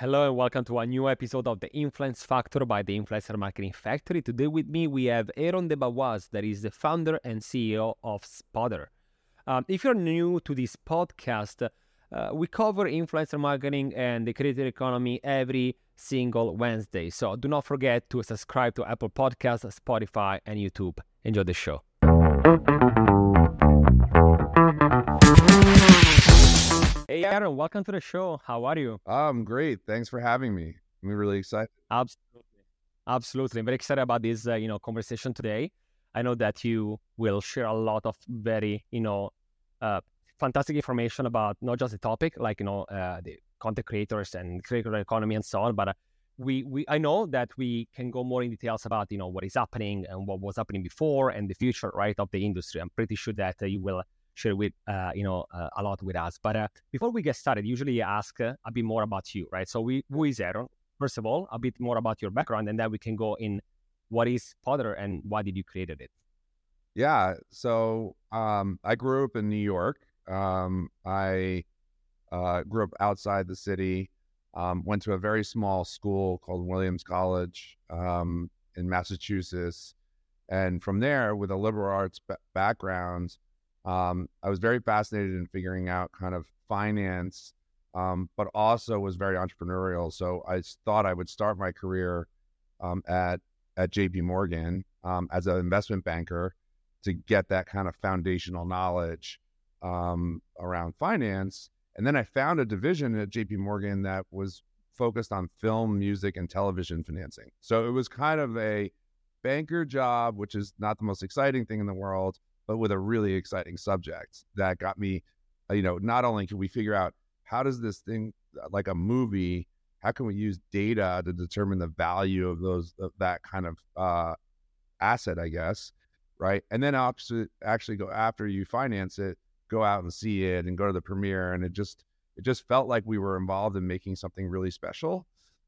Hello and welcome to a new episode of the Influence Factor by the Influencer Marketing Factory. Today with me we have Aaron DeBevoise, that is the founder and CEO of Spotter. Um, if you're new to this podcast, uh, we cover influencer marketing and the creator economy every single Wednesday. So do not forget to subscribe to Apple Podcasts, Spotify, and YouTube. Enjoy the show. Hey, Aaron, welcome to the show. How are you? I'm great. Thanks for having me. I'm really excited. Absolutely. Absolutely. I'm very excited about this, uh, you know, conversation today. I know that you will share a lot of very, you know, uh, fantastic information about not just the topic, like, you know, uh, the content creators and creator economy and so on, but uh, we, we, I know that we can go more in details about, you know, what is happening and what was happening before and the future, right, of the industry. I'm pretty sure that uh, you will share with uh, you know uh, a lot with us. But uh, before we get started, usually I ask uh, a bit more about you, right? So we who is Aaron? First of all, a bit more about your background, and then we can go in what is Spotter and why did you created it? Yeah, so um, I grew up in New York. Um, I uh, grew up outside the city. Um, went to a very small school called Williams College um, in Massachusetts, and from there, with a liberal arts b- background, um, I was very fascinated in figuring out kind of finance, um, but also was very entrepreneurial. So I thought I would start my career um, at at J.P. Morgan um, as an investment banker to get that kind of foundational knowledge um, around finance. And then I found a division at J.P. Morgan that was focused on film, music, and television financing. So it was kind of a banker job, which is not the most exciting thing in the world but with a really exciting subject that got me, uh, you know, not only can we figure out how does this thing, uh, like a movie, how can we use data to determine the value of those, of that kind of uh, asset, I guess, right? And then actually, actually go after you finance it, go out and see it and go to the premiere. And it just, it just felt like we were involved in making something really special.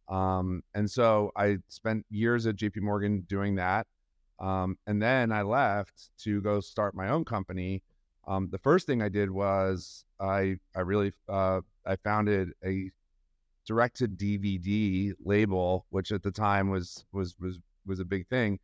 Um, and so I spent years at JP Morgan doing that. Um, and then I left to go start my own company. Um, the first thing I did was I I really uh, I founded a direct to DVD label, which at the time was was was was a big thing,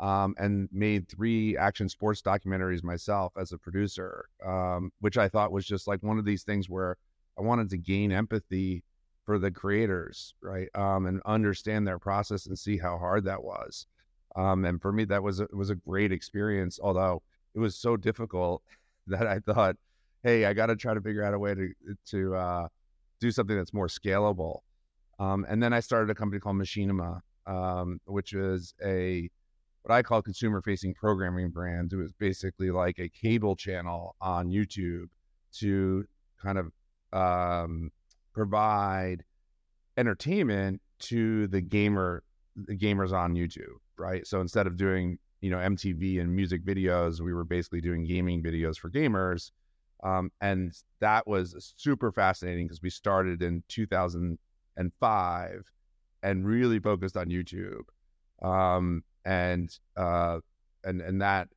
um, and made three action sports documentaries myself as a producer, um, which I thought was just like one of these things where I wanted to gain empathy for the creators, right, um, and understand their process and see how hard that was. Um, and for me, that was a, was a great experience. Although it was so difficult that I thought, hey, I got to try to figure out a way to to uh, do something that's more scalable. Um, and then I started a company called Machinima, um, which is a what I call consumer facing programming brand. It was basically like a cable channel on YouTube to kind of um, provide entertainment to the gamer the gamers on YouTube right? So instead of doing, you know, MTV and music videos, we were basically doing gaming videos for gamers. Um, and that was super fascinating because we started in 2005 and really focused on YouTube. Um, and, uh, and, and that,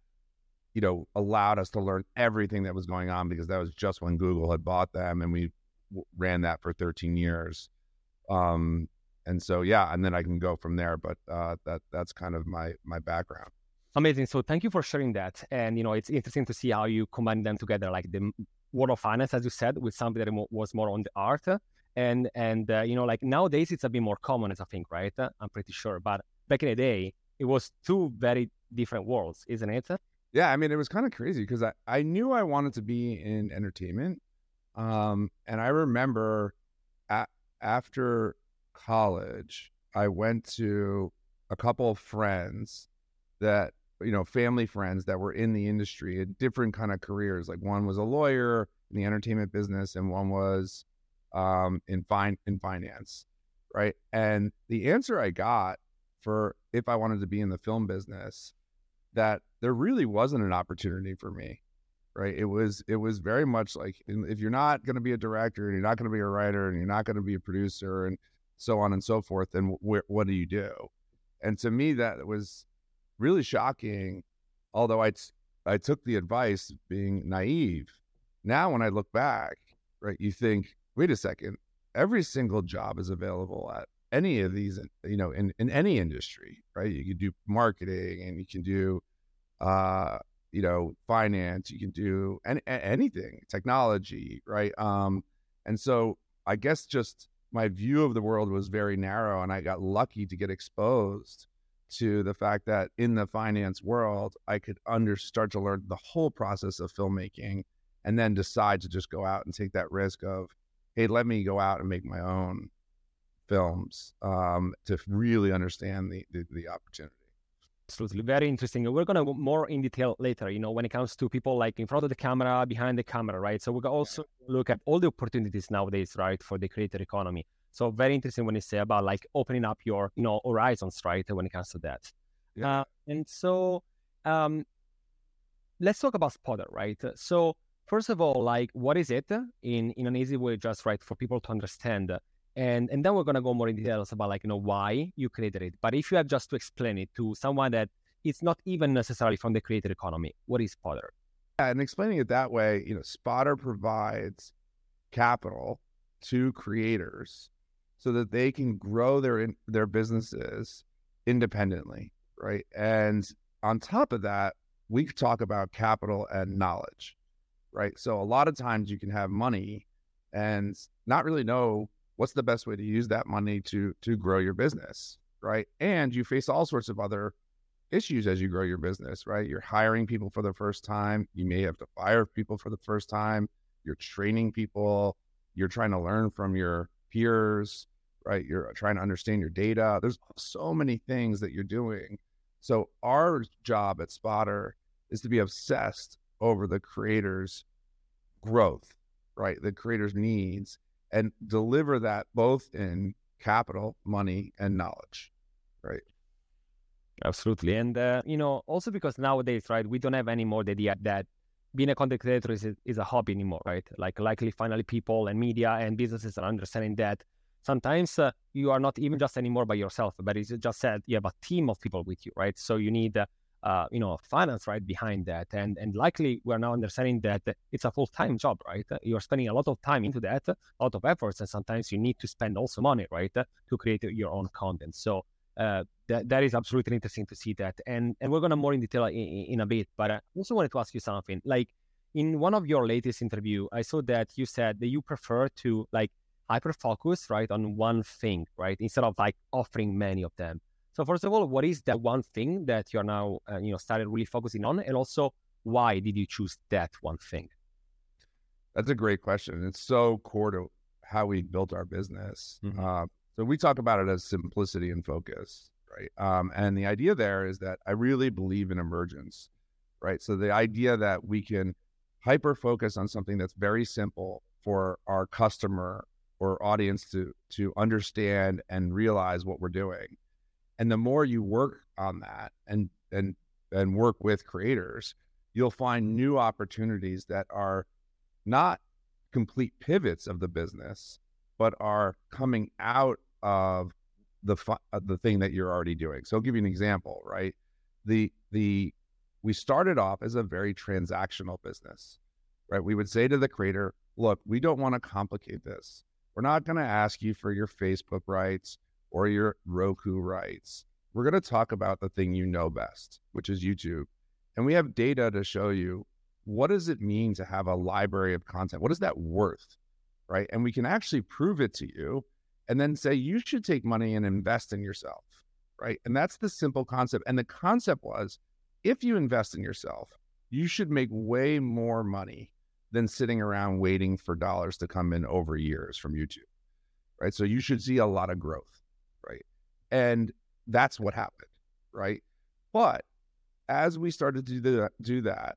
you know, allowed us to learn everything that was going on because that was just when Google had bought them and we w- ran that for 13 years. Um, and so yeah, and then I can go from there. But uh, that that's kind of my my background. Amazing. So thank you for sharing that. And you know, it's interesting to see how you combine them together, like the world of finance, as you said, with something that was more on the art. And and uh, you know, like nowadays it's a bit more common, as I think, right? I'm pretty sure. But back in the day, it was two very different worlds, isn't it? Yeah, I mean, it was kind of crazy because I, I knew I wanted to be in entertainment. Um, and I remember at, after college, I went to a couple of friends that you know family friends that were in the industry in different kind of careers like one was a lawyer in the entertainment business and one was um, in fine in finance right? And the answer i got for if i wanted to be in the film business that there really wasn't an opportunity for me right? It was it was very much like if you're not going to be a director and you're not going to be a writer and you're not going to be a producer and so on and so forth. And wh- what do you do? And to me, that was really shocking. Although I, t- I took the advice being naive. Now, when I look back, right, you think, wait a second, every single job is available at any of these, you know, in, in any industry, right? You can do marketing and you can do, uh, you know, finance, you can do any, anything, technology, right? Um, and so I guess just my view of the world was very narrow and I got lucky to get exposed to the fact that in the finance world, I could under start to learn the whole process of filmmaking and then decide to just go out and take that risk of, hey, let me go out and make my own films um, to really understand the, the, the opportunity. Absolutely, very interesting. We're gonna go more in detail later. You know, when it comes to people like in front of the camera, behind the camera, right? So we can also look at all the opportunities nowadays, right, for the creator economy. So very interesting when you say about like opening up your, you know, horizons, right, when it comes to that. Yeah. Uh, and so, um, let's talk about Spotter, right? So first of all, like what is it in in an easy way, just right for people to understand and and then we're gonna go more in details about like you know why you created it. But if you have just to explain it to someone that it's not even necessarily from the creator economy, what is Spotter? Yeah, and explaining it that way, you know, Spotter provides capital to creators so that they can grow their in, their businesses independently, right? And on top of that, we talk about capital and knowledge, right? So a lot of times you can have money and not really know what's the best way to use that money to to grow your business right? And you face all sorts of other issues as you grow your business right? You're hiring people for the first time. You may have to fire people for the first time. You're training people. You're trying to learn from your peers right? You're uh, trying to understand your data. There's so many things that you're doing. So our job at spotter is to be obsessed over the creator's growth right? The creator's needs and deliver that both in capital, money, and knowledge. Right. Absolutely. And, uh, you know, also because nowadays, right, we don't have any more the idea that being a content creator is, is a hobby anymore, right? Like, likely, finally, people and media and businesses are understanding that sometimes uh, you are not even just anymore by yourself, but it's just said you have a team of people with you, right? So you need uh, uh, you know finance right behind that and and likely we're now understanding that it's a full-time job right? You're spending a lot of time into that a lot of efforts and sometimes you need to spend also money right to create your own content. So uh, that, that is absolutely interesting to see that and and we're going to more in detail in, in a bit but i also wanted to ask you something. Like in one of your latest interview i saw that you said that you prefer to like hyper focus right on one thing right instead of like offering many of them so first of all, what is that one thing that you're now, uh, you know, started really focusing on, and also why did you choose that one thing? That's a great question. It's so core to how we built our business. Mm-hmm. Uh, so we talk about it as simplicity and focus, right? Um, and the idea there is that I really believe in emergence, right? So the idea that we can hyper focus on something that's very simple for our customer or audience to to understand and realize what we're doing and the more you work on that and and and work with creators, you'll find new opportunities that are not complete pivots of the business, but are coming out of the uh, the thing that you're already doing. So I'll give you an example, right? The the we started off as a very transactional business, right? We would say to the creator, look, we don't want to complicate this. We're not going to ask you for your Facebook rights or your Roku rights. We're going to talk about the thing you know best, which is YouTube. And we have data to show you what does it mean to have a library of content? What is that worth? Right. And we can actually prove it to you and then say you should take money and invest in yourself. Right. And that's the simple concept. And the concept was if you invest in yourself, you should make way more money than sitting around waiting for dollars to come in over years from YouTube. Right. So you should see a lot of growth. And that's what happened, right? But as we started to do that,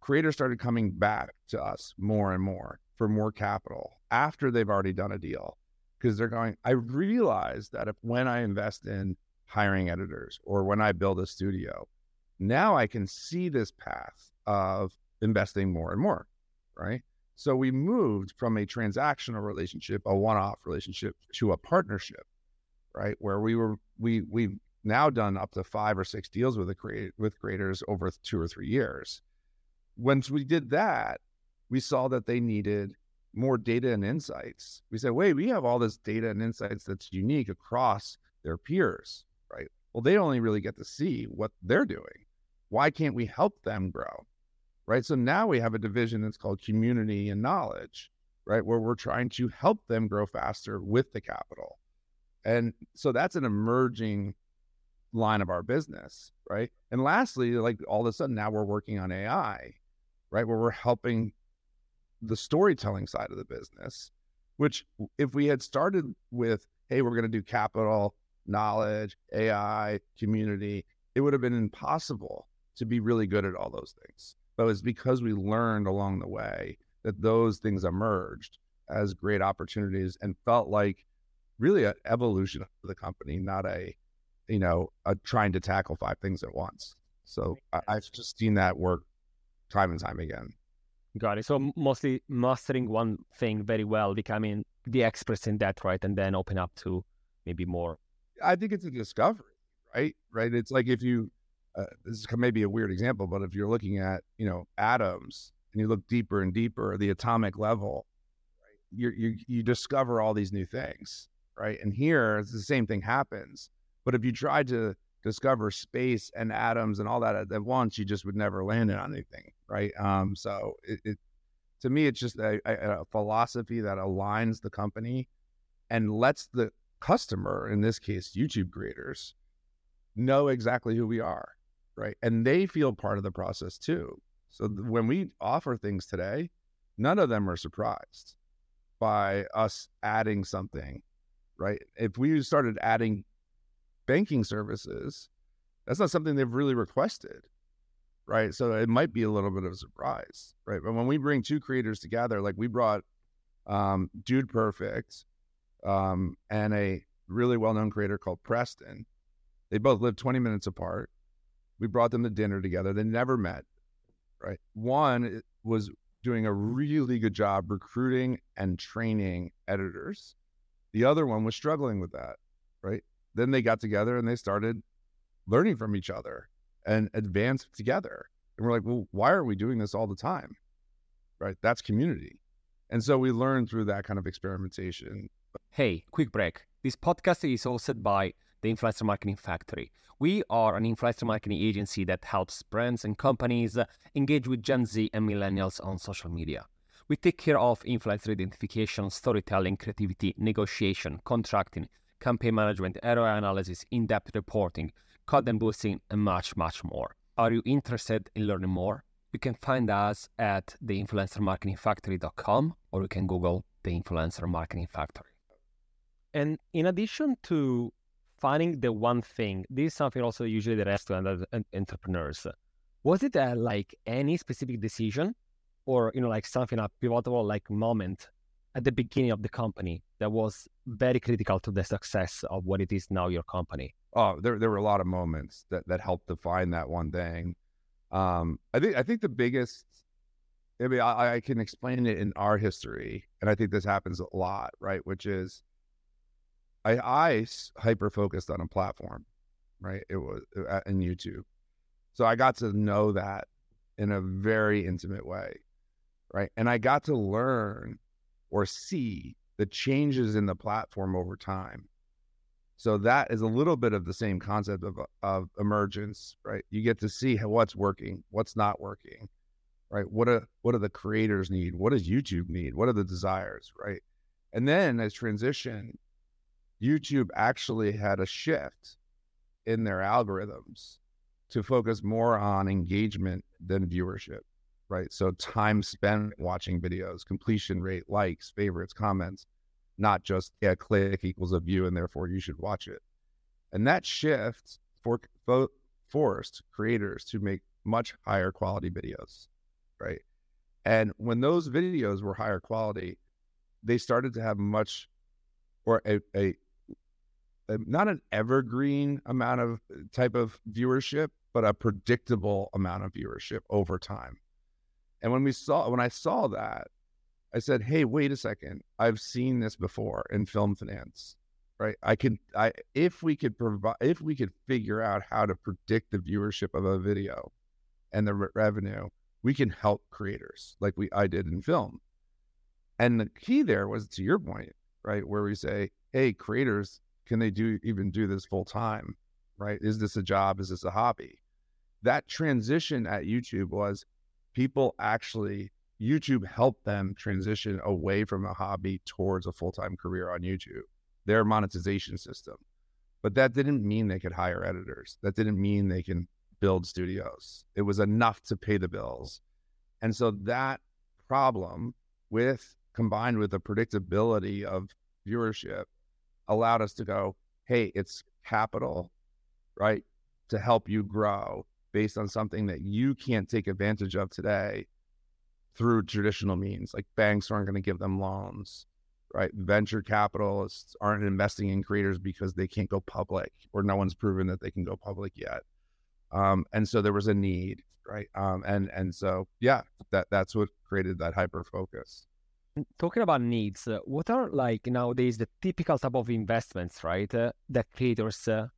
creators started coming back to us more and more for more capital after they've already done a deal because they're going, I realize that if when I invest in hiring editors or when I build a studio, now I can see this path of investing more and more, right? So we moved from a transactional relationship, a one-off relationship to a partnership right? Where we were we we've now done up to five or six deals with the create with creators over two or three years. Once we did that, we saw that they needed more data and insights. We said, wait, we have all this data and insights that's unique across their peers, right? Well, they only really get to see what they're doing. Why can't we help them grow? Right. So now we have a division that's called community and knowledge, right? Where we're trying to help them grow faster with the capital. And so that's an emerging line of our business, right? And lastly, like all of a sudden now we're working on AI, right? Where we're helping the storytelling side of the business, which if we had started with, hey, we're going to do capital, knowledge, AI, community, it would have been impossible to be really good at all those things. But it's because we learned along the way that those things emerged as great opportunities and felt like really an evolution of the company, not a, you know, a trying to tackle five things at once. So I, I've just seen that work time and time again. Got it. So mostly mastering one thing very well, becoming the experts in that, right? And then open up to maybe more. I think it's a discovery, right? Right. It's like if you, uh, this is maybe a weird example, but if you're looking at, you know, atoms and you look deeper and deeper, the atomic level, right, you you discover all these new things, right? And here, the same thing happens. But if you try to discover space and atoms and all that at, once, you just would never land it on anything, right? Um, so it, it to me, it's just a, a, philosophy that aligns the company and lets the customer, in this case, YouTube creators, know exactly who we are, right? And they feel part of the process too. So th- when we offer things today, none of them are surprised by us adding something, right? If we started adding banking services, that's not something they've really requested, right? So it might be a little bit of a surprise, right? But when we bring two creators together, like we brought um, Dude Perfect um, and a really well known creator called Preston, they both live 20 minutes apart. We brought them to dinner together. They never met, right? One was doing a really good job recruiting and training editors. The other one was struggling with that, right? then they got together and they started learning from each other and advanced together. And we're like, well, why are we doing this all the time? Right? That's community. And so we learn through that kind of experimentation. Hey, quick break. This podcast is hosted by the Influencer Marketing Factory. We are an influencer marketing agency that helps brands and companies engage with Gen Z and millennials on social media. We take care of influencer identification, storytelling, creativity, negotiation, contracting, campaign management, ROI analysis, in depth reporting, content boosting, and much, much more. Are you interested in learning more? You can find us at theinfluencermarketingfactory.com or you can Google the Influencer Marketing Factory. And in addition to finding the one thing, this is something also usually the rest of entrepreneurs. Was it a, like any specific decision or, you know, like something, a pivotal like moment at the beginning of the company that was very critical to the success of what it is now your company? Oh, there there were a lot of moments that that helped define that one thing. Um, I think I think the biggest. I mean, I, I can explain it in our history, and I think this happens a lot, right? Which is, I I hyper focused on a platform, right? It was uh, in YouTube, so I got to know that in a very intimate way, right? And I got to learn or see the changes in the platform over time. So that is a little bit of the same concept of, of emergence, right? You get to see what's working, what's not working, right? What do, what do the creators need? What does YouTube need? What are the desires, right? And then as transition, YouTube actually had a shift in their algorithms to focus more on engagement than viewership right? So time spent watching videos, completion rate, likes, favorites, comments, not just a click equals a view and therefore you should watch it. And that shift for, for, forced creators to make much higher quality videos, right? And when those videos were higher quality, they started to have much or a, a not an evergreen amount of type of viewership, but a predictable amount of viewership over time. And when we saw when I saw that, I said, "Hey, wait a second. I've seen this before in film finance." Right? I could I if we could provide if we could figure out how to predict the viewership of a video and the re- revenue, we can help creators like we I did in film. And the key there was to your point, right? Where we say, hey, creators, can they do even do this full time? Right? Is this a job? Is this a hobby? That transition at YouTube was people actually YouTube helped them transition away from a hobby towards a full time career on YouTube, their monetization system. But that didn't mean they could hire editors. That didn't mean they can build studios. It was enough to pay the bills. And so that problem with combined with the predictability of viewership allowed us to go, hey, it's capital, right? To help you grow based on something that you can't take advantage of today through traditional means. Like banks aren't going to give them loans, right? Venture capitalists aren't investing in creators because they can't go public or no one's proven that they can go public yet. Um, and so there was a need, right? Um, and and so yeah, that that's what created that hyper focus. Talking about needs, uh, what are like nowadays the typical type of investments, right? Uh, that creators uh,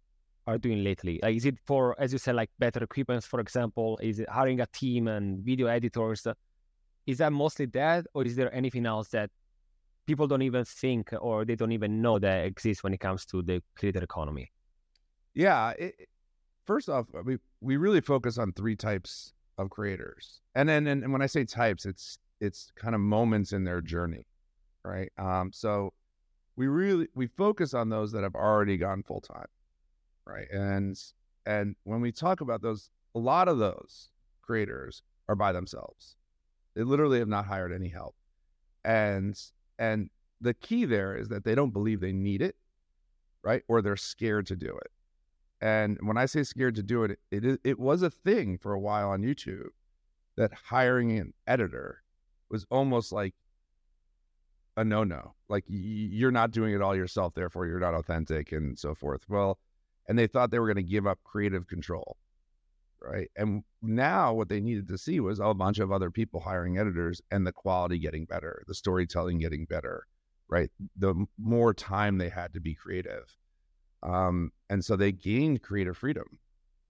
are doing lately? Like, is it for, as you said, like better equipment, for example? Is it hiring a team and video editors? is that mostly that, or is there anything else that people don't even think or they don't even know that exists when it comes to the creator economy? Yeah. It, first off, we we really focus on three types of creators, and then and, and when I say types, it's it's kind of moments in their journey, right? Um, so we really we focus on those that have already gone full time, right? And and when we talk about those, a lot of those creators are by themselves. They literally have not hired any help. And and the key there is that they don't believe they need it, right? Or they're scared to do it. And when I say scared to do it, it it, was a thing for a while on YouTube that hiring an editor was almost like a no-no. Like you're not doing it all yourself, therefore you're not authentic and so forth. Well, and they thought they were going to give up creative control right? And now what they needed to see was a bunch of other people hiring editors and the quality getting better, the storytelling getting better, right? The more time they had to be creative. Um, and so they gained creative freedom.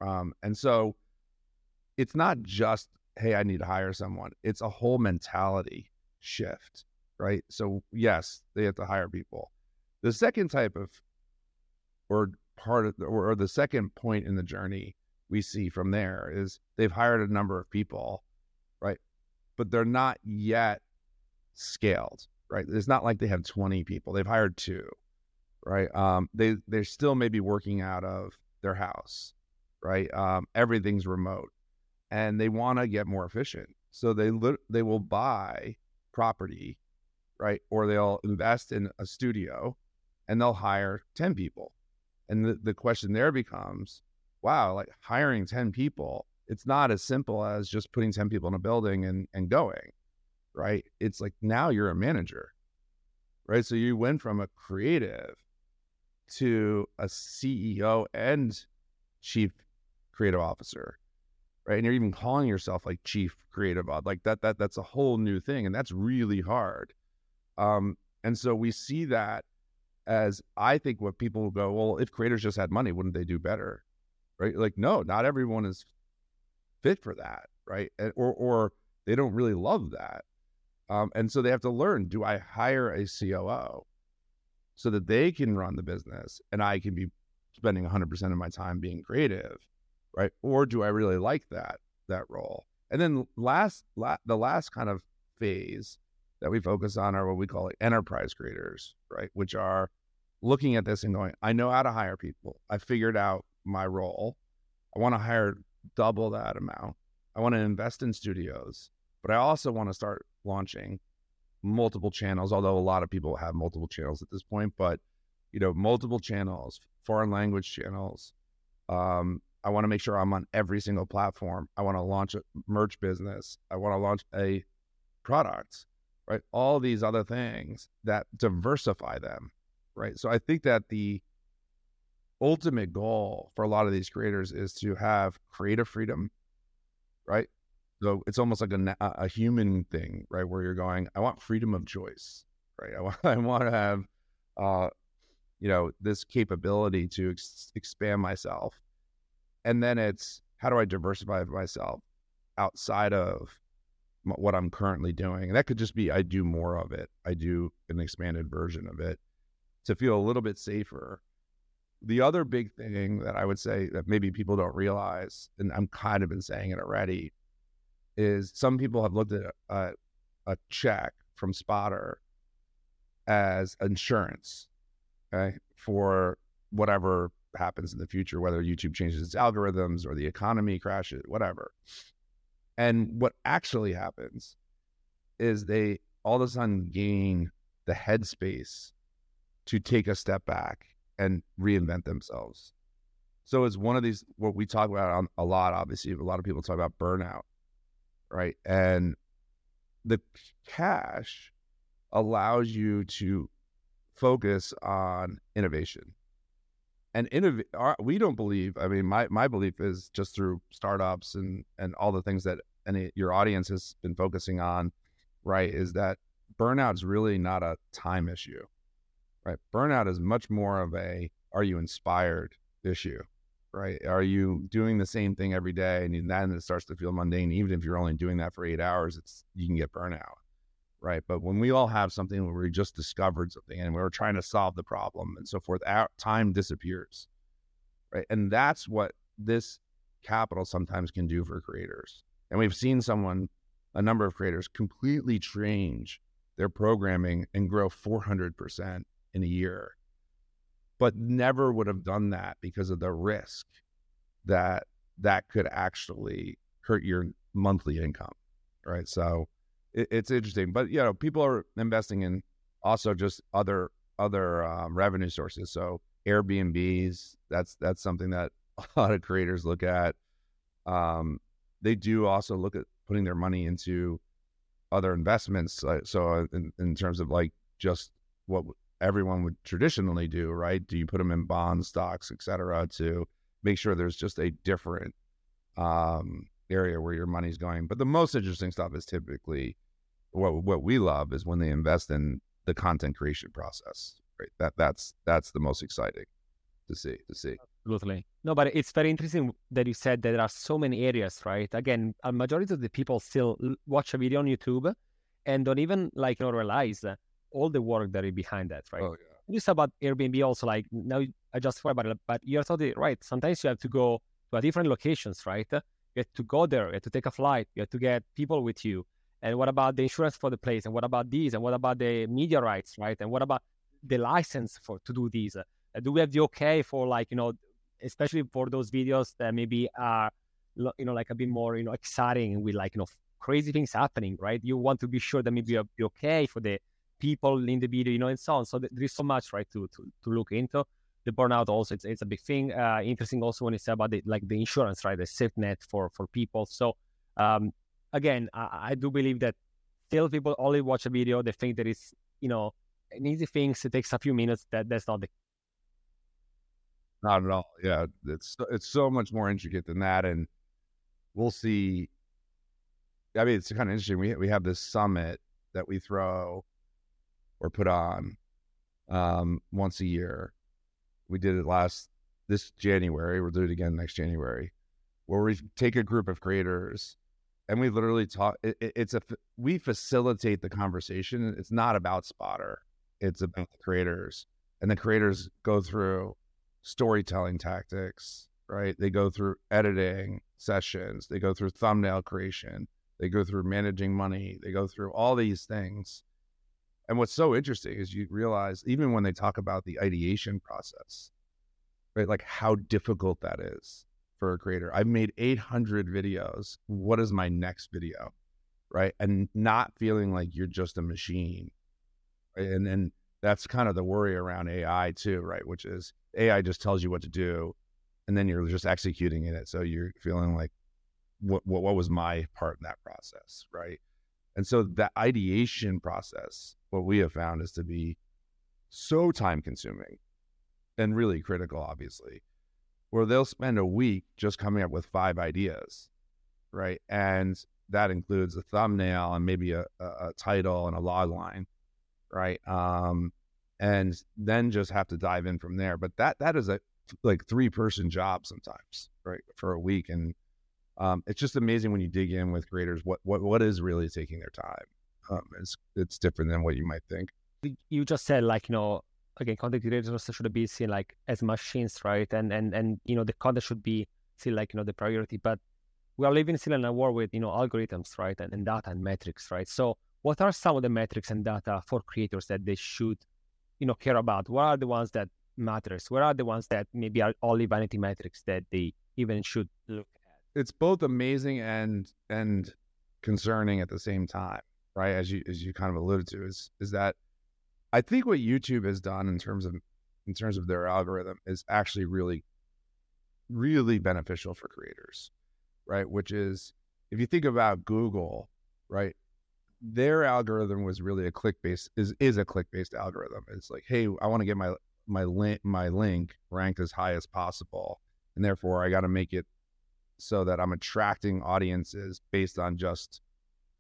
Um, and so it's not just, hey, I need to hire someone, it's a whole mentality shift, right? So, yes, they have to hire people. The second type of, or part of, the, or the second point in the journey we see from there is they've hired a number of people, right? But they're not yet scaled, right? It's not like they have 20 people. They've hired two, right? Um, they they're still maybe working out of their house, right? Um, everything's remote, and they want to get more efficient, so they they will buy property, right? Or they'll invest in a studio, and they'll hire 10 people, and the, the question there becomes wow, like hiring 10 people, it's not as simple as just putting 10 people in a building and, and going, right? It's like now you're a manager, right? So you went from a creative to a CEO and chief creative officer, right? And you're even calling yourself like chief creative like that. That that's a whole new thing, and that's really hard. Um, and so we see that as I think what people go, well, if creators just had money, wouldn't they do better? right? Like, no, not everyone is fit for that, right? Or or they don't really love that, um, and so they have to learn: Do I hire a COO so that they can run the business and I can be spending 100% of my time being creative, right? Or do I really like that that role? And then last, la- the last kind of phase that we focus on are what we call enterprise creators, right? Which are looking at this and going, I know how to hire people. I figured out my role. I want to hire double that amount. I want to invest in studios, but I also want to start launching multiple channels, although a lot of people have multiple channels at this point, but you know, multiple channels, foreign language channels. Um, I want to make sure I'm on every single platform. I want to launch a merch business. I want to launch a product, right? All these other things that diversify them, right? So I think that the ultimate goal for a lot of these creators is to have creative freedom, right? So it's almost like a, a human thing, right? Where you're going, I want freedom of choice, right? I want, I want to have, uh, you know, this capability to ex- expand myself. And then it's how do I diversify myself outside of what I'm currently doing. And that could just be I do more of it. I do an expanded version of it to feel a little bit safer. The other big thing that I would say that maybe people don't realize, and I'm kind of been saying it already, is some people have looked at a, a check from Spotter as insurance, okay, for whatever happens in the future, whether YouTube changes its algorithms or the economy crashes, whatever. And what actually happens is they all of a sudden gain the headspace to take a step back and reinvent themselves. So it's one of these what we talk about a lot. Obviously, a lot of people talk about burnout, right? And the cash allows you to focus on innovation and innovate. We don't believe. I mean, my my belief is just through startups and and all the things that any your audience has been focusing on, right? Is that burnout is really not a time issue, right? Burnout is much more of a are you inspired issue, right? Are you doing the same thing every day, and then it starts to feel mundane. Even if you're only doing that for eight hours, it's you can get burnout right? But when we all have something where we just discovered something and we are trying to solve the problem and so forth, our time disappears, right? And that's what this capital sometimes can do for creators. And we've seen someone, a number of creators, completely change their programming and grow 400% in a year, but never would have done that because of the risk that that could actually hurt your monthly income, right? So, it, it's interesting. But you know, people are investing in also just other other um, revenue sources. So Airbnbs, that's that's something that a lot of creators look at. Um, they do also look at putting their money into other investments. so uh, in, in terms of like just what everyone would traditionally do, right? Do you put them in bonds, stocks, et cetera, to make sure there's just a different um, area where your money's going. But the most interesting stuff is typically what what we love is when they invest in the content creation process. Right. That that's that's the most exciting to see to see. Absolutely. No, but it's very interesting that you said that there are so many areas, right? Again, a majority of the people still watch a video on YouTube and don't even like you know, realize all the work that is behind that, right? Oh, yeah. You said about Airbnb also, like now I just thought about it, but you're totally right. Sometimes you have to go to a different locations, right? You have to go there, you have to take a flight, you have to get people with you. And what about the insurance for the place? And what about these? And what about the media rights, right? And what about the license for to do these? Uh, do we have the okay for like you know, especially for those videos that maybe are you know like a bit more you know exciting with like you know crazy things happening, right? You want to be sure that maybe you're okay for the people in the video, you know, and so on. So there is so much right to to, to look into. The burnout also it's, it's a big thing. Uh, interesting also when you say about the like the insurance, right? The safe net for for people. So um, again, I, I, do believe that still people only watch a video, they think that it's, you know, an easy thing, it takes a few minutes. That that's not the not at all. Yeah, it's it's so much more intricate than that, and we'll see. I mean, it's kind of interesting. We we have this summit that we throw or put on um, once a year. We did it last this January. We'll do it again next January, where we take a group of creators and we literally talk it, it's a we facilitate the conversation it's not about spotter it's about the creators and the creators go through storytelling tactics right? They go through editing sessions they go through thumbnail creation they go through managing money they go through all these things and what's so interesting is you realize even when they talk about the ideation process right like how difficult that is for a creator. I've made 800 videos. What is my next video? Right. And not feeling like you're just a machine. And and that's kind of the worry around AI too, right? Which is AI just tells you what to do and then you're just executing in it. So you're feeling like what what, what was my part in that process, right? And so that ideation process, what we have found is to be so time consuming and really critical, obviously where they'll spend a week just coming up with five ideas, right? And that includes a thumbnail and maybe a, a, a title and a log line, right? Um, and then just have to dive in from there. But that that is a like three person job sometimes, right, for a week. And um, it's just amazing when you dig in with creators what what what is really taking their time. Um, it's it's different than what you might think. You just said like you know again content creators should be seen like as machines, right? And and and you know the content should be still like you know the priority, but we are living still in a world with you know algorithms, right, and, and data and metrics, right? So what are some of the metrics and data for creators that they should you know care about? What are the ones that matters? What are the ones that maybe are only vanity metrics that they even should look at? it's both amazing and and concerning at the same time, right? As you as you kind of alluded to, is is that I think what YouTube has done in terms of in terms of their algorithm is actually really really beneficial for creators, right? Which is if you think about Google, right? Their algorithm was really a click based is is a click based algorithm. It's like, hey, I want to get my my link my link ranked as high as possible, and therefore I got to make it so that I'm attracting audiences based on just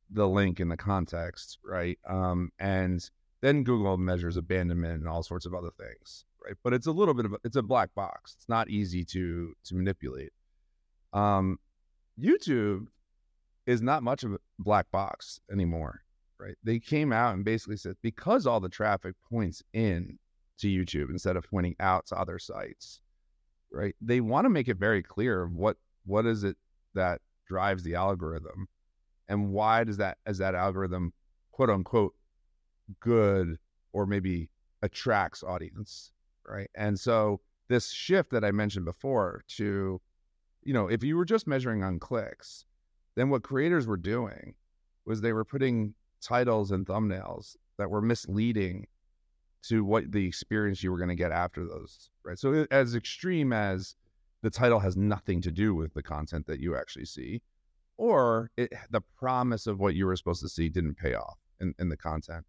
the link in the context, right? Um, and then Google measures abandonment and all sorts of other things, right? But it's a little bit of a, it's a black box. It's not easy to to manipulate. Um, YouTube is not much of a black box anymore, right? They came out and basically said because all the traffic points in to YouTube instead of pointing out to other sites, right? They want to make it very clear what what is it that drives the algorithm and why does that as that algorithm quote unquote good or maybe attracts audience right and so this shift that i mentioned before to you know if you were just measuring on clicks then what creators were doing was they were putting titles and thumbnails that were misleading to what the experience you were going to get after those right so as extreme as the title has nothing to do with the content that you actually see, or it, the promise of what you were supposed to see didn't pay off in, in the content.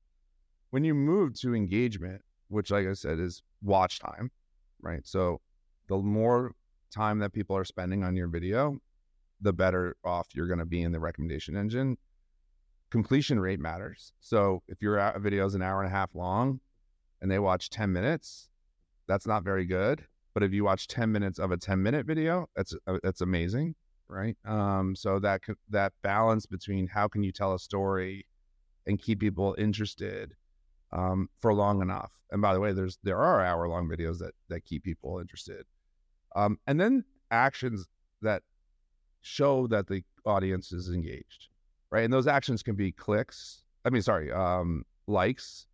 When you move to engagement, which, like I said, is watch time, right? So the more time that people are spending on your video, the better off you're going to be in the recommendation engine. Completion rate matters. So if your video is an hour and a half long and they watch 10 minutes, that's not very good. But if you watch 10 minutes of a 10 minute video, that's uh, that's amazing, right? Um, so that that balance between how can you tell a story and keep people interested um, for long enough. And by the way, there's there are hour long videos that that keep people interested. Um, and then actions that show that the audience is engaged, right? And those actions can be clicks. I mean, sorry, um, likes,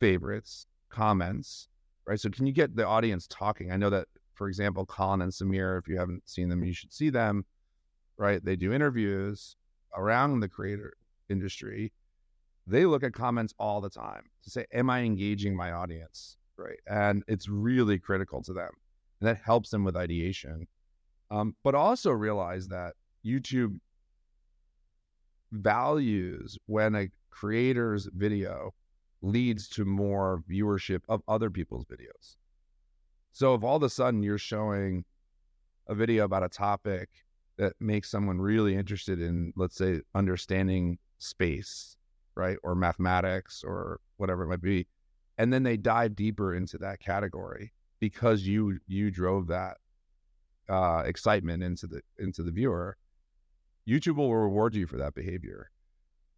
favorites, comments, right? So can you get the audience talking? I know that, for example, Colin and Samir, if you haven't seen them, you should see them, right? They do interviews around the creator industry. They look at comments all the time to say, Am I engaging my audience? Right. And it's really critical to them. And that helps them with ideation. Um, but also realize that YouTube values when a creator's video leads to more viewership of other people's videos. So if all of a sudden you're showing a video about a topic that makes someone really interested in, let's say, understanding space, right, or mathematics or whatever it might be, and then they dive deeper into that category because you you drove that uh, excitement into the into the viewer, YouTube will reward you for that behavior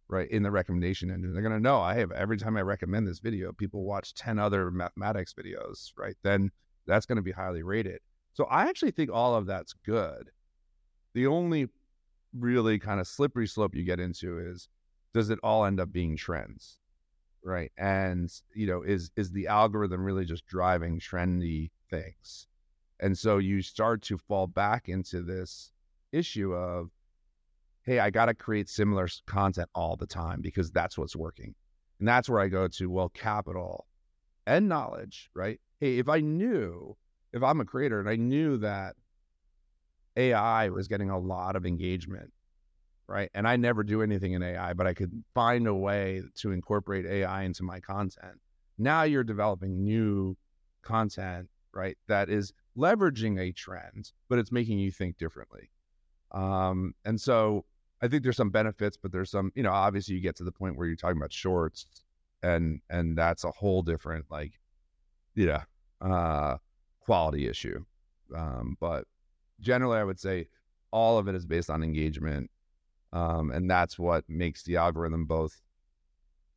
right in the recommendation engine. They're to know i have every time i recommend this video people watch 10 other mathematics videos right then that's to be highly rated. So i actually think all of that's good. The only really kind of slippery slope you get into is does it all end up being trends right and you know is is the algorithm really just driving trendy things and so you start to fall back into this issue of hey, I got to create similar content all the time because that's what's working. And that's where I go to, well, capital and knowledge, right? Hey, if I knew, if I'm a creator and I knew that AI was getting a lot of engagement, right? And I never do anything in AI, but I could find a way to incorporate AI into my content. Now you're developing new content, right? That is leveraging a trend, but it's making you think differently. Um, and so I think there's some benefits, but there's some, you know, obviously you get to the point where you're talking about shorts and and that's a whole different like yeah, uh quality issue. Um, but generally I would say all of it is based on engagement. Um, and that's what makes the algorithm both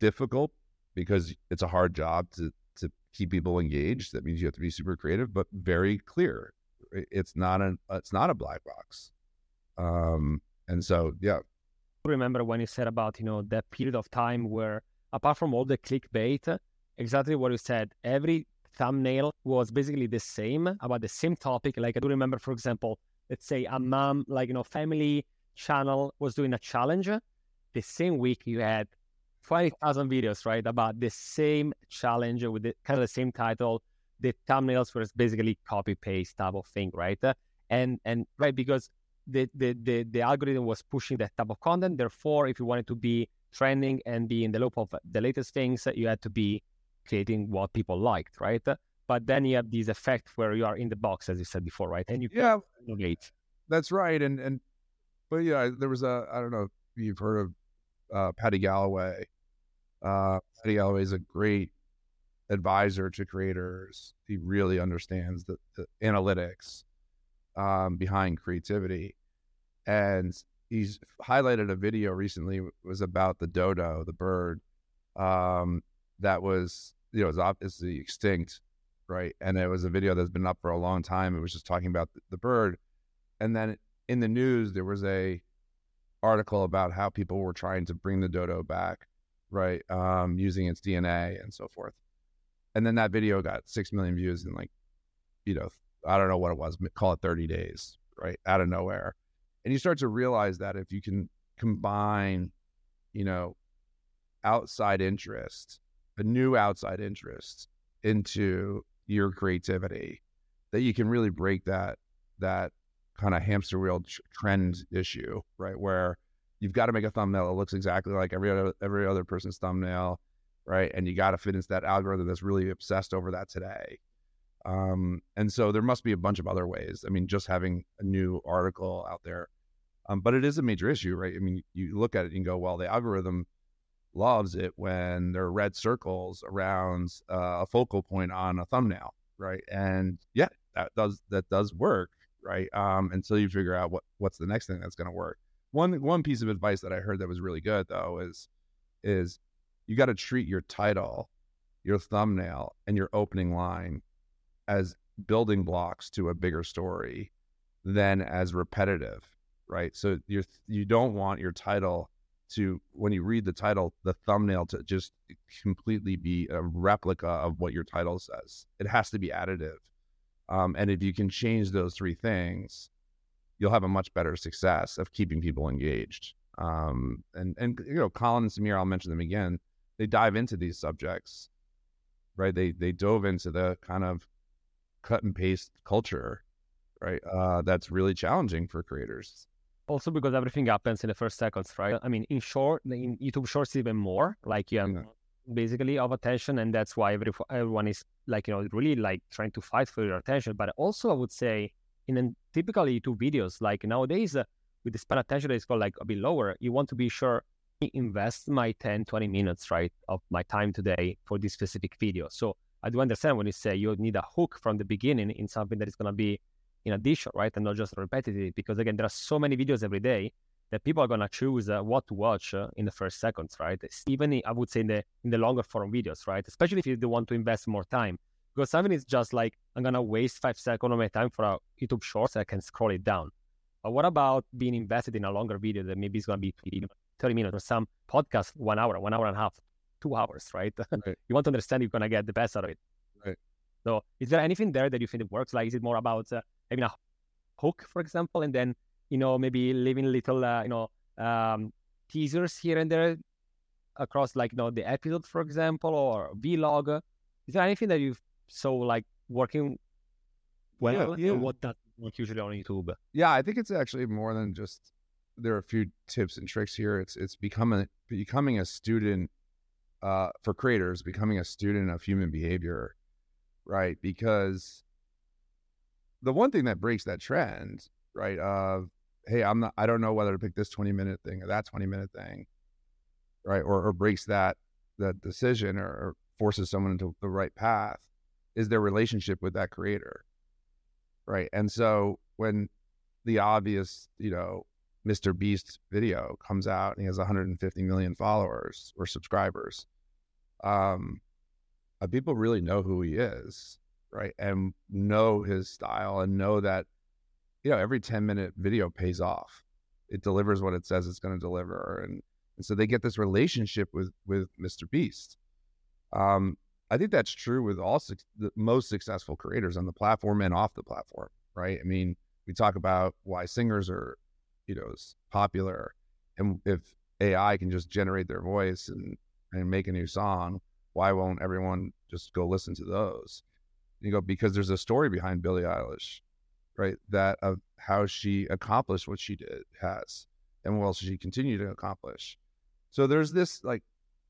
difficult because it's a hard job to to keep people engaged. That means you have to be super creative, but very clear. It's not a it's not a black box. Um, and so yeah. Remember when you said about you know that period of time where apart from all the clickbait, exactly what you said, every thumbnail was basically the same about the same topic. Like I do remember, for example, let's say a mom, like you know, family channel was doing a challenge. The same week you had 20,000 videos, right, about the same challenge with the kind of the same title. The thumbnails were basically copy paste type of thing, right? And and right because the, the the the algorithm was pushing that type of content. Therefore, if you wanted to be trending and be in the loop of the latest things, you had to be creating what people liked, right? But then you have this effect where you are in the box, as you said before, right? And you yeah, innovate. That's right. And and but yeah, there was a I don't know if you've heard of uh, Paddy Galloway. Uh, Paddy Galloway is a great advisor to creators. He really understands the, the analytics um, behind creativity, and he's highlighted a video recently was about the dodo, the bird, um, that was you know is obviously extinct, right? And it was a video that's been up for a long time. It was just talking about the, the bird, and then in the news there was a article about how people were trying to bring the dodo back, right? Um, using its DNA and so forth. And then that video got six million views in like, you know, I don't know what it was, call it 30 days, right? Out of nowhere. And you start to realize that if you can combine, you know, outside interest a new outside interest into your creativity that you can really break that that kind of hamster wheel trend issue right where you've got to make a thumbnail that looks exactly like every other every other person's thumbnail right and you got to fit into that algorithm that's really obsessed over that today. Um, and so there must be a bunch of other ways. I mean just having a new article out there um, but it is a major issue right? I mean you look at it and go well the algorithm loves it when there are red circles around uh, a focal point on a thumbnail, right? And yeah, that does that does work, right? Um, until you figure out what what's the next thing that's going to work. One one piece of advice that I heard that was really good though is is you got to treat your title, your thumbnail, and your opening line as building blocks to a bigger story than as repetitive, right? So you you don't want your title to when you read the title, the thumbnail to just completely be a replica of what your title says. It has to be additive. Um, and if you can change those three things, you'll have a much better success of keeping people engaged. Um, and and you know, Colin and Samir, I'll mention them again. They dive into these subjects, right? They they dove into the kind of cut and paste culture, right? Uh, that's really challenging for creators also because everything happens in the first seconds, right? I mean, in short, in YouTube Shorts even more, like you have yeah. Basically of attention, and that's why every, everyone is like you know really like trying to fight for your attention. But also, I would say in a typical YouTube videos, like nowadays uh, with the span attention is called like a bit lower, you want to be sure invest my 10, 20 minutes, right, of my time today for this specific video. So I do understand when you say you need a hook from the beginning in something that is going to be in addition, right? And not just repetitive, because again, there are so many videos every day that people are gonna choose uh, what to watch uh, in the first seconds, right? Even I would say in the in the longer form videos, right? Especially if you want to invest more time, because something is just like I'm gonna waste five seconds of my time for a YouTube Shorts, I can scroll it down. But what about being invested in a longer video that maybe is gonna be 30 minutes or some podcast, one hour, one hour and a half, two hours, right? right. you want to understand you're gonna get the best out of it. Right. So, is there anything there that you think it works? Like, is it more about uh, having a hook, for example, and then you know maybe leaving little uh, you know um, teasers here and there across like you know the episode, for example, or vlog. Is there anything that you've so like working well? Yeah, yeah. what that work usually on YouTube? Yeah, I think it's actually more than just. There are a few tips and tricks here. It's it's becoming becoming a student uh, for creators, becoming a student of human behavior, right? Because the one thing that breaks that trend, right? Of hey, I'm not, I don't know whether to pick this 20 minute thing or that 20 minute thing, right? Or, or breaks that that decision or, or forces someone into the right path is their relationship with that creator, right? And so when the obvious, you know, Mr. Beast video comes out and he has 150 million followers or subscribers. Um, uh, people really know who he is, right? And know his style and know that, you know, every 10 minute video pays off. It delivers what it says it's going to deliver. And, and so they get this relationship with, with Mr. Beast. Um, I think that's true with all su- the most successful creators on the platform and off the platform, right? I mean, we talk about why singers are, you know, popular, and if AI can just generate their voice and and make a new song, why won't everyone just go listen to those? You go because there's a story behind Billie Eilish, right? That of how she accomplished what she did has, and what else she continued to accomplish. So there's this like,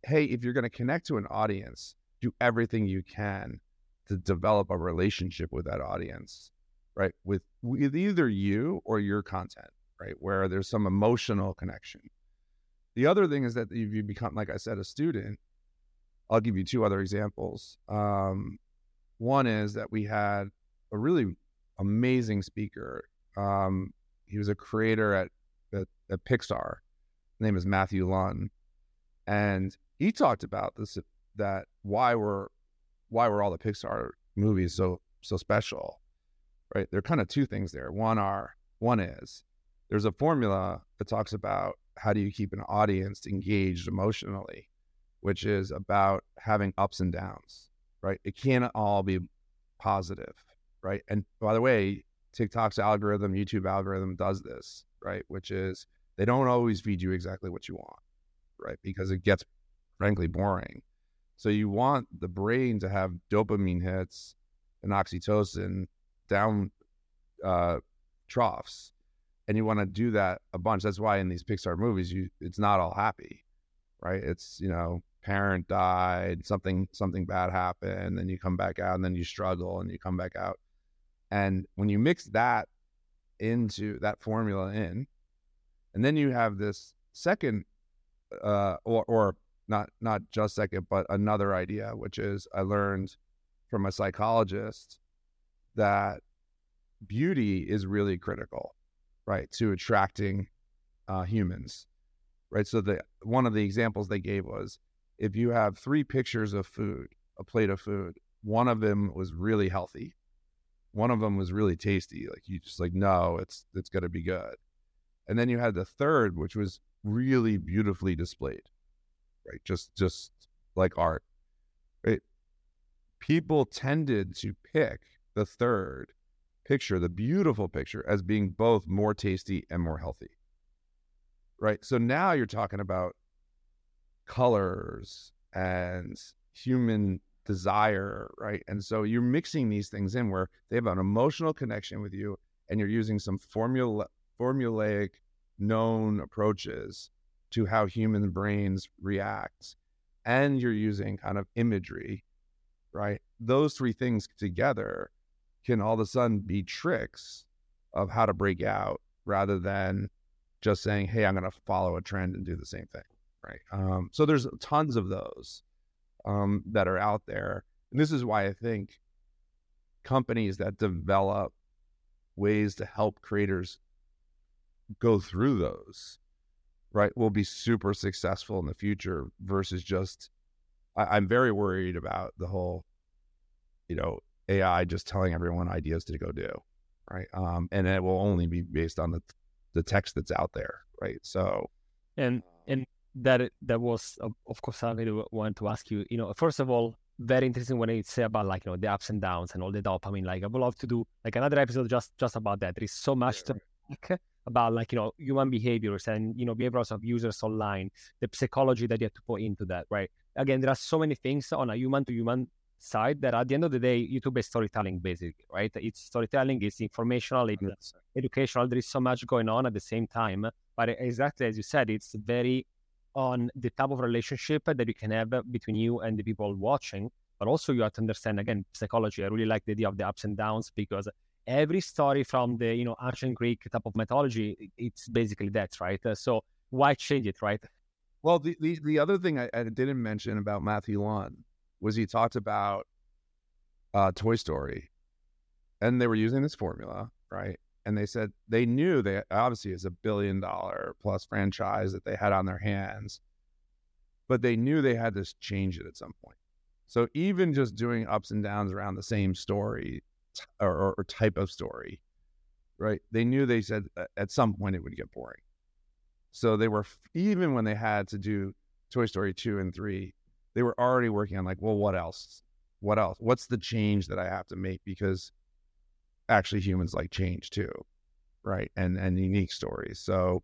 hey, if you're going to connect to an audience, do everything you can to develop a relationship with that audience, right? With with either you or your content, right? Where there's some emotional connection. The other thing is that if you become, like I said, a student, I'll give you two other examples. Um, one is that we had a really amazing speaker. Um, he was a creator at, at, at Pixar. His name is Matthew Luhn, and he talked about this that why were why were all the Pixar movies so so special, right? There are kind of two things there. One are one is there's a formula that talks about how do you keep an audience engaged emotionally, which is about having ups and downs, right? It can't all be positive, right? And by the way, TikTok's algorithm, YouTube algorithm does this, right? Which is they don't always feed you exactly what you want, right? Because it gets frankly boring. So you want the brain to have dopamine hits and oxytocin down uh, troughs and you want to do that a bunch. That's why in these Pixar movies, you it's not all happy, right? It's you know, parent died, something something bad happened, then you come back out, and then you struggle, and you come back out. And when you mix that into that formula in, and then you have this second, uh, or or not not just second, but another idea, which is I learned from a psychologist that beauty is really critical right, to attracting uh, humans, right? So the one of the examples they gave was if you have three pictures of food, a plate of food, one of them was really healthy, one of them was really tasty, like you just like no, it's it's gonna be good, and then you had the third, which was really beautifully displayed, right? Just just like art, right? People tended to pick the third picture, the beautiful picture, as being both more tasty and more healthy. Right. So now you're talking about colors and human desire, right? And so you're mixing these things in where they have an emotional connection with you and you're using some formula formulaic known approaches to how human brains react and you're using kind of imagery, right? Those three things together can all of a sudden be tricks of how to break out rather than just saying, "Hey, I'm going to follow a trend and do the same thing." Right. Um, so there's tons of those um, that are out there, and this is why I think companies that develop ways to help creators go through those, right, will be super successful in the future versus just. I, I'm very worried about the whole, you know, AI just telling everyone ideas to go do, right? Um, and it will only be based on the the text that's out there, right? So, and that that was of course something I want to ask you. You know, first of all, very interesting when you say about like you know the ups and downs and all the dopamine. Like I would love to do like another episode just just about that. There is so much yeah, right. to about like you know human behaviors and you know behaviors of users online, the psychology that you have to put into that, right? Again, there are so many things on a human to human side that at the end of the day, YouTube is storytelling basically, right? It's storytelling, it's informational, it's educational. There is so much going on at the same time. But exactly as you said, it's very on the type of relationship that you can have between you and the people watching. But also you have to understand again psychology. I really like the idea of the ups and downs because every story from the you know ancient Greek type of mythology, it's basically that, right? So why change it, right? Well, the the, the other thing I, I didn't mention about Matthew Luhn was he talked about uh, Toy Story, and they were using this formula, right? And they said they knew they obviously is a billion dollar plus franchise that they had on their hands, but they knew they had to change it at some point. So even just doing ups and downs around the same story or, or, type of story, right? They knew they said uh, at some point it would get boring. So they were even when they had to do Toy Story two and three, they were already working on like, well, what else? What else? What's the change that I have to make because actually humans like change too, right? And and unique stories. So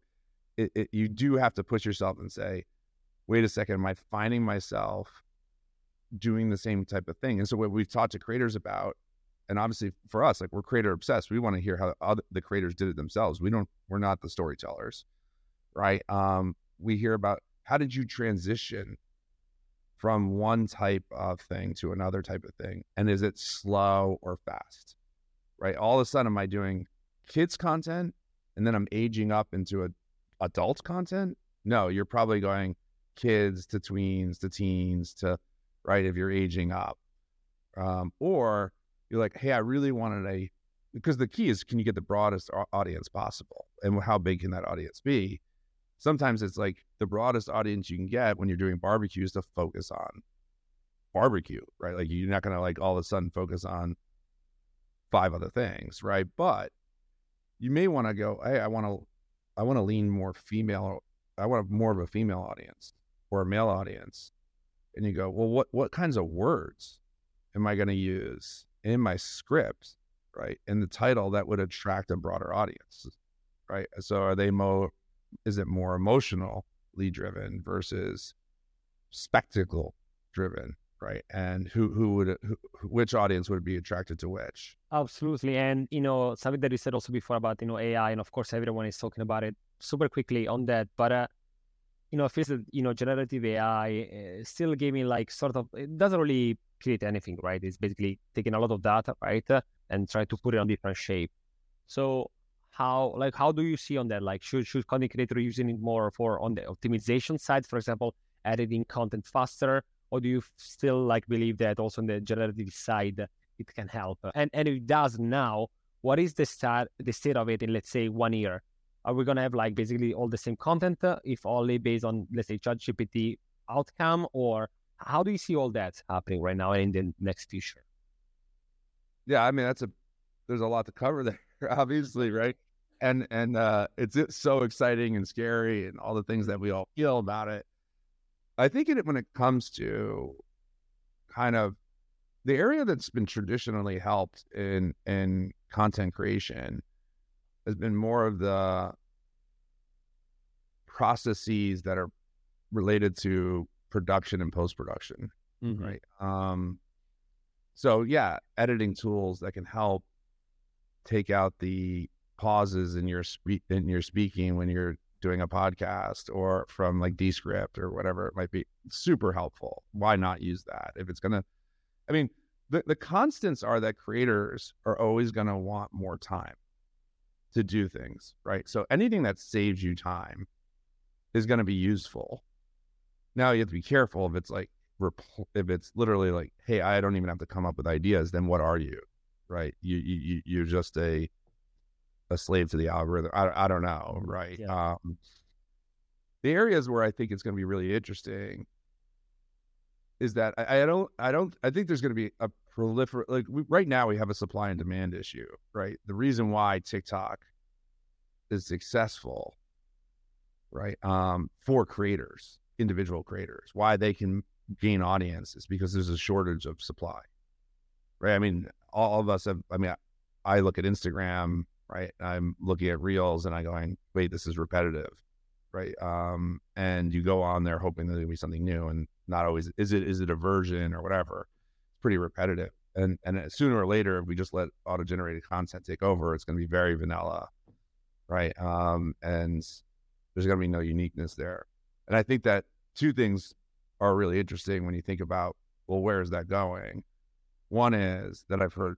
it, it, you do have to push yourself and say, wait a second, am I finding myself doing the same type of thing? And so what we've talked to creators about, and obviously for us, like we're creator obsessed, we want to hear how other, the creators did it themselves. We don't, we're not the storytellers, right? Um, we hear about how did you transition from one type of thing to another type of thing, and is it slow or fast? Right? All of a sudden, am I doing kids content and then I'm aging up into a adult content? No, you're probably going kids to tweens to teens to right if you're aging up, um, or you're like, hey, I really wanted a because the key is can you get the broadest audience possible and how big can that audience be? Sometimes it's like the broadest audience you can get when you're doing barbecues to focus on barbecue, right? Like you're not going to like all of a sudden focus on five other things, right? But you may want to go, hey, I want to, I want to lean more female. I want more of a female audience or a male audience, and you go, well, what what kinds of words am I going to use in my script, right? In the title that would attract a broader audience, right? So are they more? Is it more emotionally driven versus spectacle driven? Right? And who who would who, which audience would be attracted to which? Absolutely, and you know something that you said also before about you know AI, and of course everyone is talking about it super quickly on that, but uh, you know, I feel that you know generative AI uh, still gave me like sort of it doesn't really create anything, right? It's basically taking a lot of data, right, uh, and try to put it on different shape. So how like how do you see on that? Like should should content creator using it more for on the optimization side, for example, editing content faster? Or do you still like believe that also on the generative side it can help? And and it does now, what is the start the state of it in let's say one year? Are we gonna have like basically all the same content uh, if only based on let's say ChatGPT outcome, or how do you see all that happening right now and in the next future? Yeah, I mean that's a there's a lot to cover there, obviously, right? And and uh, it's, it's so exciting and scary and all the things that we all feel about it. I think it, when it comes to kind of the area that's been traditionally helped in in content creation has been more of the processes that are related to production and post production, mm-hmm. right? Um, so yeah, editing tools that can help take out the pauses in your spe- in your speaking when you're doing a podcast or from like Descript or whatever it might be. Super helpful. Why not use that? If it's to, I mean, the, the constants are that creators are always to want more time to do things, right? So anything that saves you time is to be useful. Now you have to be careful if it's like, if it's literally like, hey, I don't even have to come up with ideas, then what are you, right? You you you're just a a slave to the algorithm. I, I don't know, right? Yeah. Um, the areas where I think it's going to be really interesting is that I, I don't, I don't, I think there's going to be a prolifer like we, right now we have a supply and demand issue, right? The reason why TikTok is successful, right, um, for creators, individual creators, why they can gain audiences because there's a shortage of supply, right? I mean, all of us have. I mean, I, I look at Instagram right? I'm looking at reels and I'm going, wait, this is repetitive, right? Um, and you go on there hoping that there'll be something new, and not always is it is it a version or whatever. It's pretty repetitive, and and sooner or later, if we just let auto generated content take over, it's going to be very vanilla, right? Um, and there's going to be no uniqueness there. And I think that two things are really interesting when you think about well, where is that going? One is that I've heard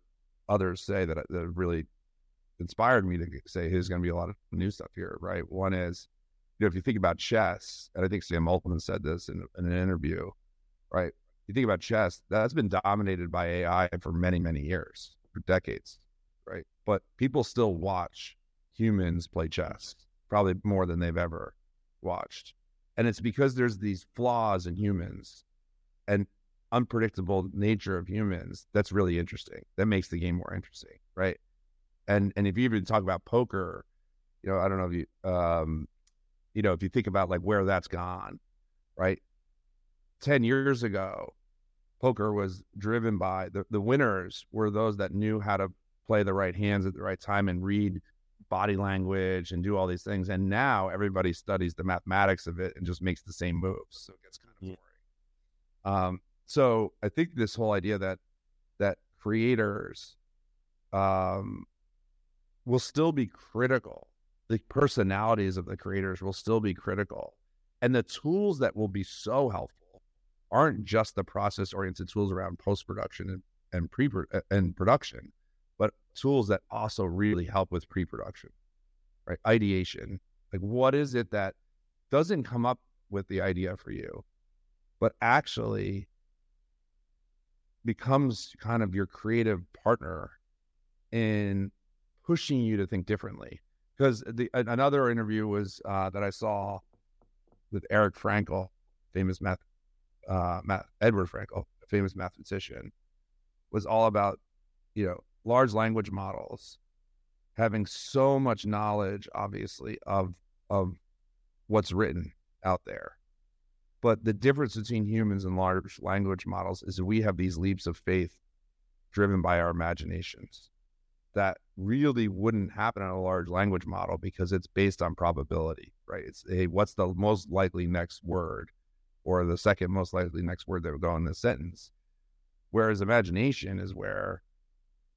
others say that that really inspired me to say there's going to be a lot of new stuff here, right? One is, you know, if you think about chess, and I think Sam Altman said this in, in an interview, right? You think about chess, that's been dominated by AI for many, many years, for decades, right? But people still watch humans play chess, probably more than they've ever watched. And it's because there's these flaws in humans and unpredictable nature of humans that's really interesting. That makes the game more interesting, right? And and if you even talk about poker, you know, I don't know if you um you know, if you think about like where that's gone, right? 10 years ago, poker was driven by the, the winners were those that knew how to play the right hands at the right time and read body language and do all these things. And now everybody studies the mathematics of it and just makes the same moves. So it gets kind of boring. Um, so I think this whole idea that that creators um, will still be critical. The personalities of the creators will still be critical. And the tools that will be so helpful aren't just the process oriented tools around post production and, and pre and production, but tools that also really help with pre production, right? Ideation. Like, what is it that doesn't come up with the idea for you, but actually becomes kind of your creative partner in pushing you to think differently? Because the another interview was uh, that I saw with Eric Frenkel, famous math, uh, math Edward Frenkel, famous mathematician, was all about you know large language models having so much knowledge, obviously, of of what's written out there. But the difference between humans and large language models is we have these leaps of faith driven by our imaginations that really wouldn't happen in a large language model because it's based on probability, right? It's hey, what's the most likely next word or the second most likely next word that would go in this sentence. Whereas imagination is where,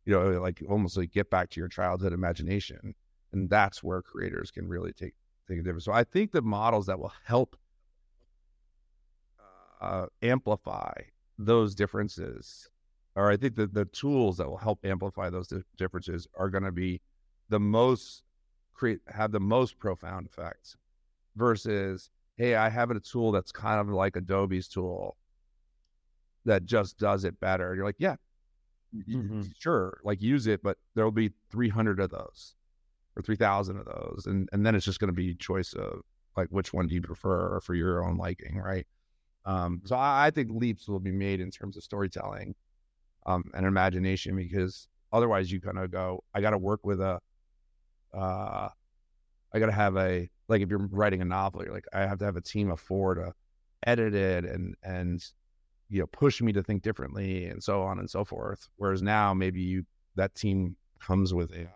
you know, like almost like get back to your childhood imagination. And that's where creators can really take take a difference. So I think the models that will help uh, amplify those differences or I think that the tools that will help amplify those differences are going to be the most create have the most profound effects versus hey I have a tool that's kind of like Adobe's tool that just does it better. You're like yeah, mm-hmm. sure, like use it, but there will be 300 of those or 3,000 of those, and and then it's just going to be choice of like which one do you prefer for your own liking, right? Um, so I, I think leaps will be made in terms of storytelling um, and imagination because otherwise you kind of go, I got to work with a, uh, I got to have a, like if you're writing a novel, you're like, I have to have a team of four to edit it and, and, you know, push me to think differently and so on and so forth. Whereas now maybe you, that team comes with AI.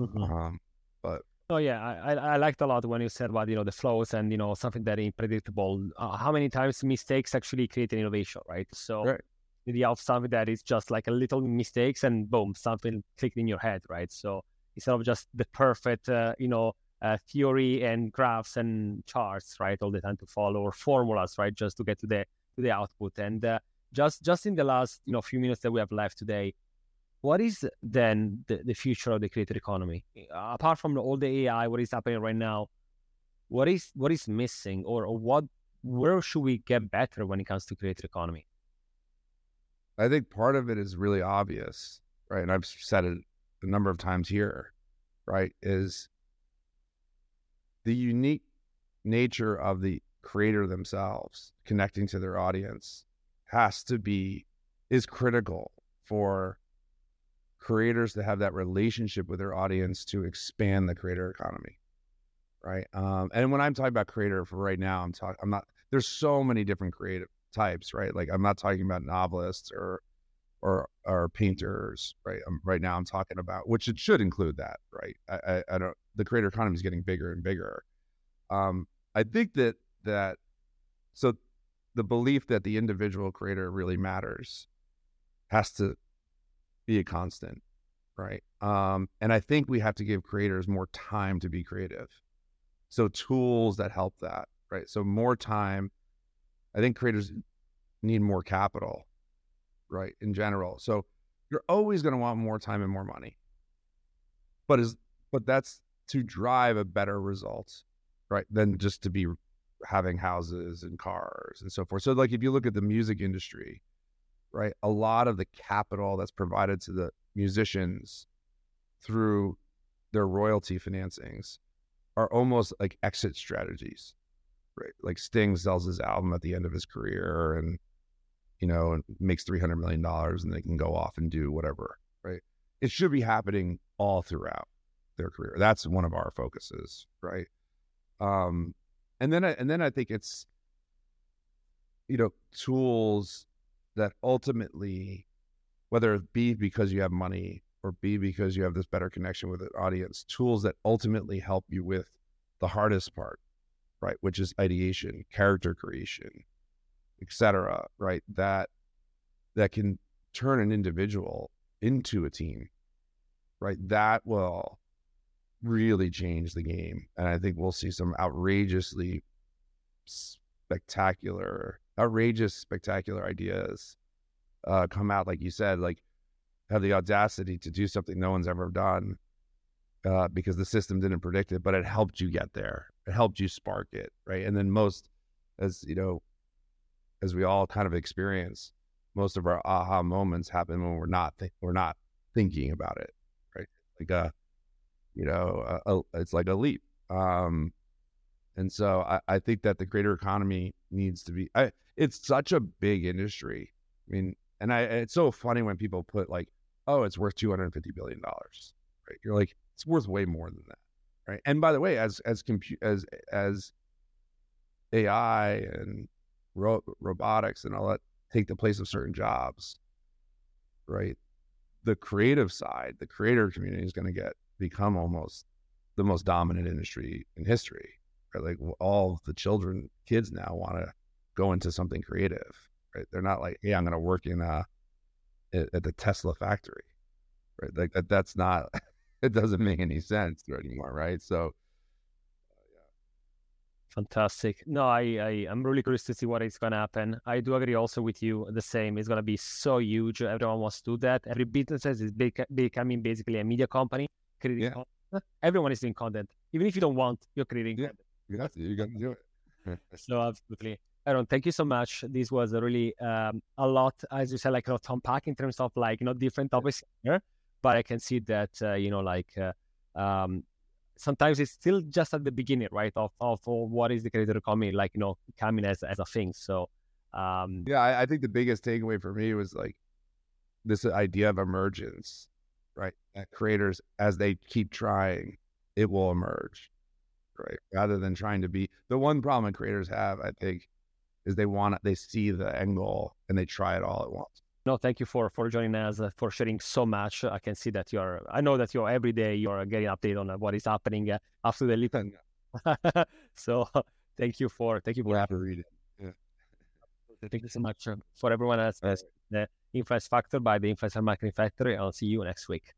Mm-hmm. Um, but Oh yeah, I, I liked a lot when you said about you know the flows and you know something that is predictable. Uh, how many times mistakes actually create an innovation, right? So right idea of something that is just like a little mistakes and boom, something clicked in your head, right? So instead of just the perfect, uh, you know, uh, theory and graphs and charts, right, all the time to follow or formulas, right, just to get to the to the output. And uh, just just in the last you know few minutes that we have left today, what is then the, the future of the creator economy? Apart from all the AI, what is happening right now? What is what is missing, or, or what where should we get better when it comes to creator economy? I think part of it is really obvious, right? And I've said it a number of times here, right? Is the unique nature of the creator themselves connecting to their audience has to be is critical for creators to have that relationship with their audience to expand the creator economy right um, and when i'm talking about creator for right now i'm talking i'm not there's so many different creative types, right? Like I'm not talking about novelists or or or painters, right? Um, right now I'm talking about which it should include that, right? I, I, I don't. The creator economy is getting bigger and bigger. Um, I think that that so the belief that the individual creator really matters has to be a constant, right? Um, and I think we have to give creators more time to be creative. So tools that help that, right? So more time I think creators need more capital, right? In general. So you're always going to want more time and more money. But is but that's to drive a better result, right? Than just to be having houses and cars and so forth. So like if you look at the music industry, right? A lot of the capital that's provided to the musicians through their royalty financings are almost like exit strategies? Like Sting sells his album at the end of his career and, you know, makes $300 million and they can go off and do whatever, right? It should be happening all throughout their career. That's one of our focuses, right? Um, and then, I, and then I think it's, you know, tools that ultimately, whether it be because you have money or B, because you have this better connection with an audience, tools that ultimately help you with the hardest part, right? Which is ideation, character creation, etc. Right? That that can turn an individual into a team, right? That will really change the game, and I think we'll see some outrageously spectacular, outrageous, spectacular ideas uh, come out. Like you said, like have the audacity to do something no one's ever done uh, because the system didn't predict it, but it helped you get there. It helped you spark it, right? And then most, as you know, as we all kind of experience, most of our aha moments happen when we're not th- we're not thinking about it, right? Like a, you know, a, a, it's like a leap. Um, and so I, I think that the creator economy needs to be. I, it's such a big industry. I mean, and I it's so funny when people put like oh, it's worth two hundred fifty billion dollars. Right? You're like, it's worth way more than that, right? And by the way, as as compute as as AI and ro- robotics and all that take the place of certain jobs, right? The creative side, the creator community is going to get become almost the most dominant industry in history. Right? Like all the children, kids now want to go into something creative. Right? They're not like, hey, I'm going to work in uh, a at, at the Tesla factory, right? Like that, that's not, it doesn't make any sense anymore, right? So, Fantastic. No, I, I I'm really curious to see what is going to happen. I do agree also with you. The same. It's going to be so huge. Everyone wants to do that. Every business is becoming basically a media company. Creating yeah. Content. Everyone is doing content. Even if you don't want, you're creating yeah. content. You got to. You got to do it. so absolutely. Aaron, thank you so much. This was really um, a lot, as you said, like a lot to unpack in terms of like you know different topics here. But I can see that uh, you know like uh, um, sometimes it's still just at the beginning, right? Of of what is the creator economy like you know coming as as a thing. So um, yeah, I, I think the biggest takeaway for me was like this idea of emergence, right? That creators, as they keep trying, it will emerge, right? Rather than trying to be the one problem creators have, I think, is they want they see the end goal and they try it all at once. No, thank you for for joining us uh, for sharing so much. I can see that you're. I know that you're every day you're getting update on uh, what is happening uh, after the leap. so thank you for thank you for having read it. Yeah. Thank you so much for everyone else. The Influence Factor by the Influencer Marketing Factory. I'll see you next week.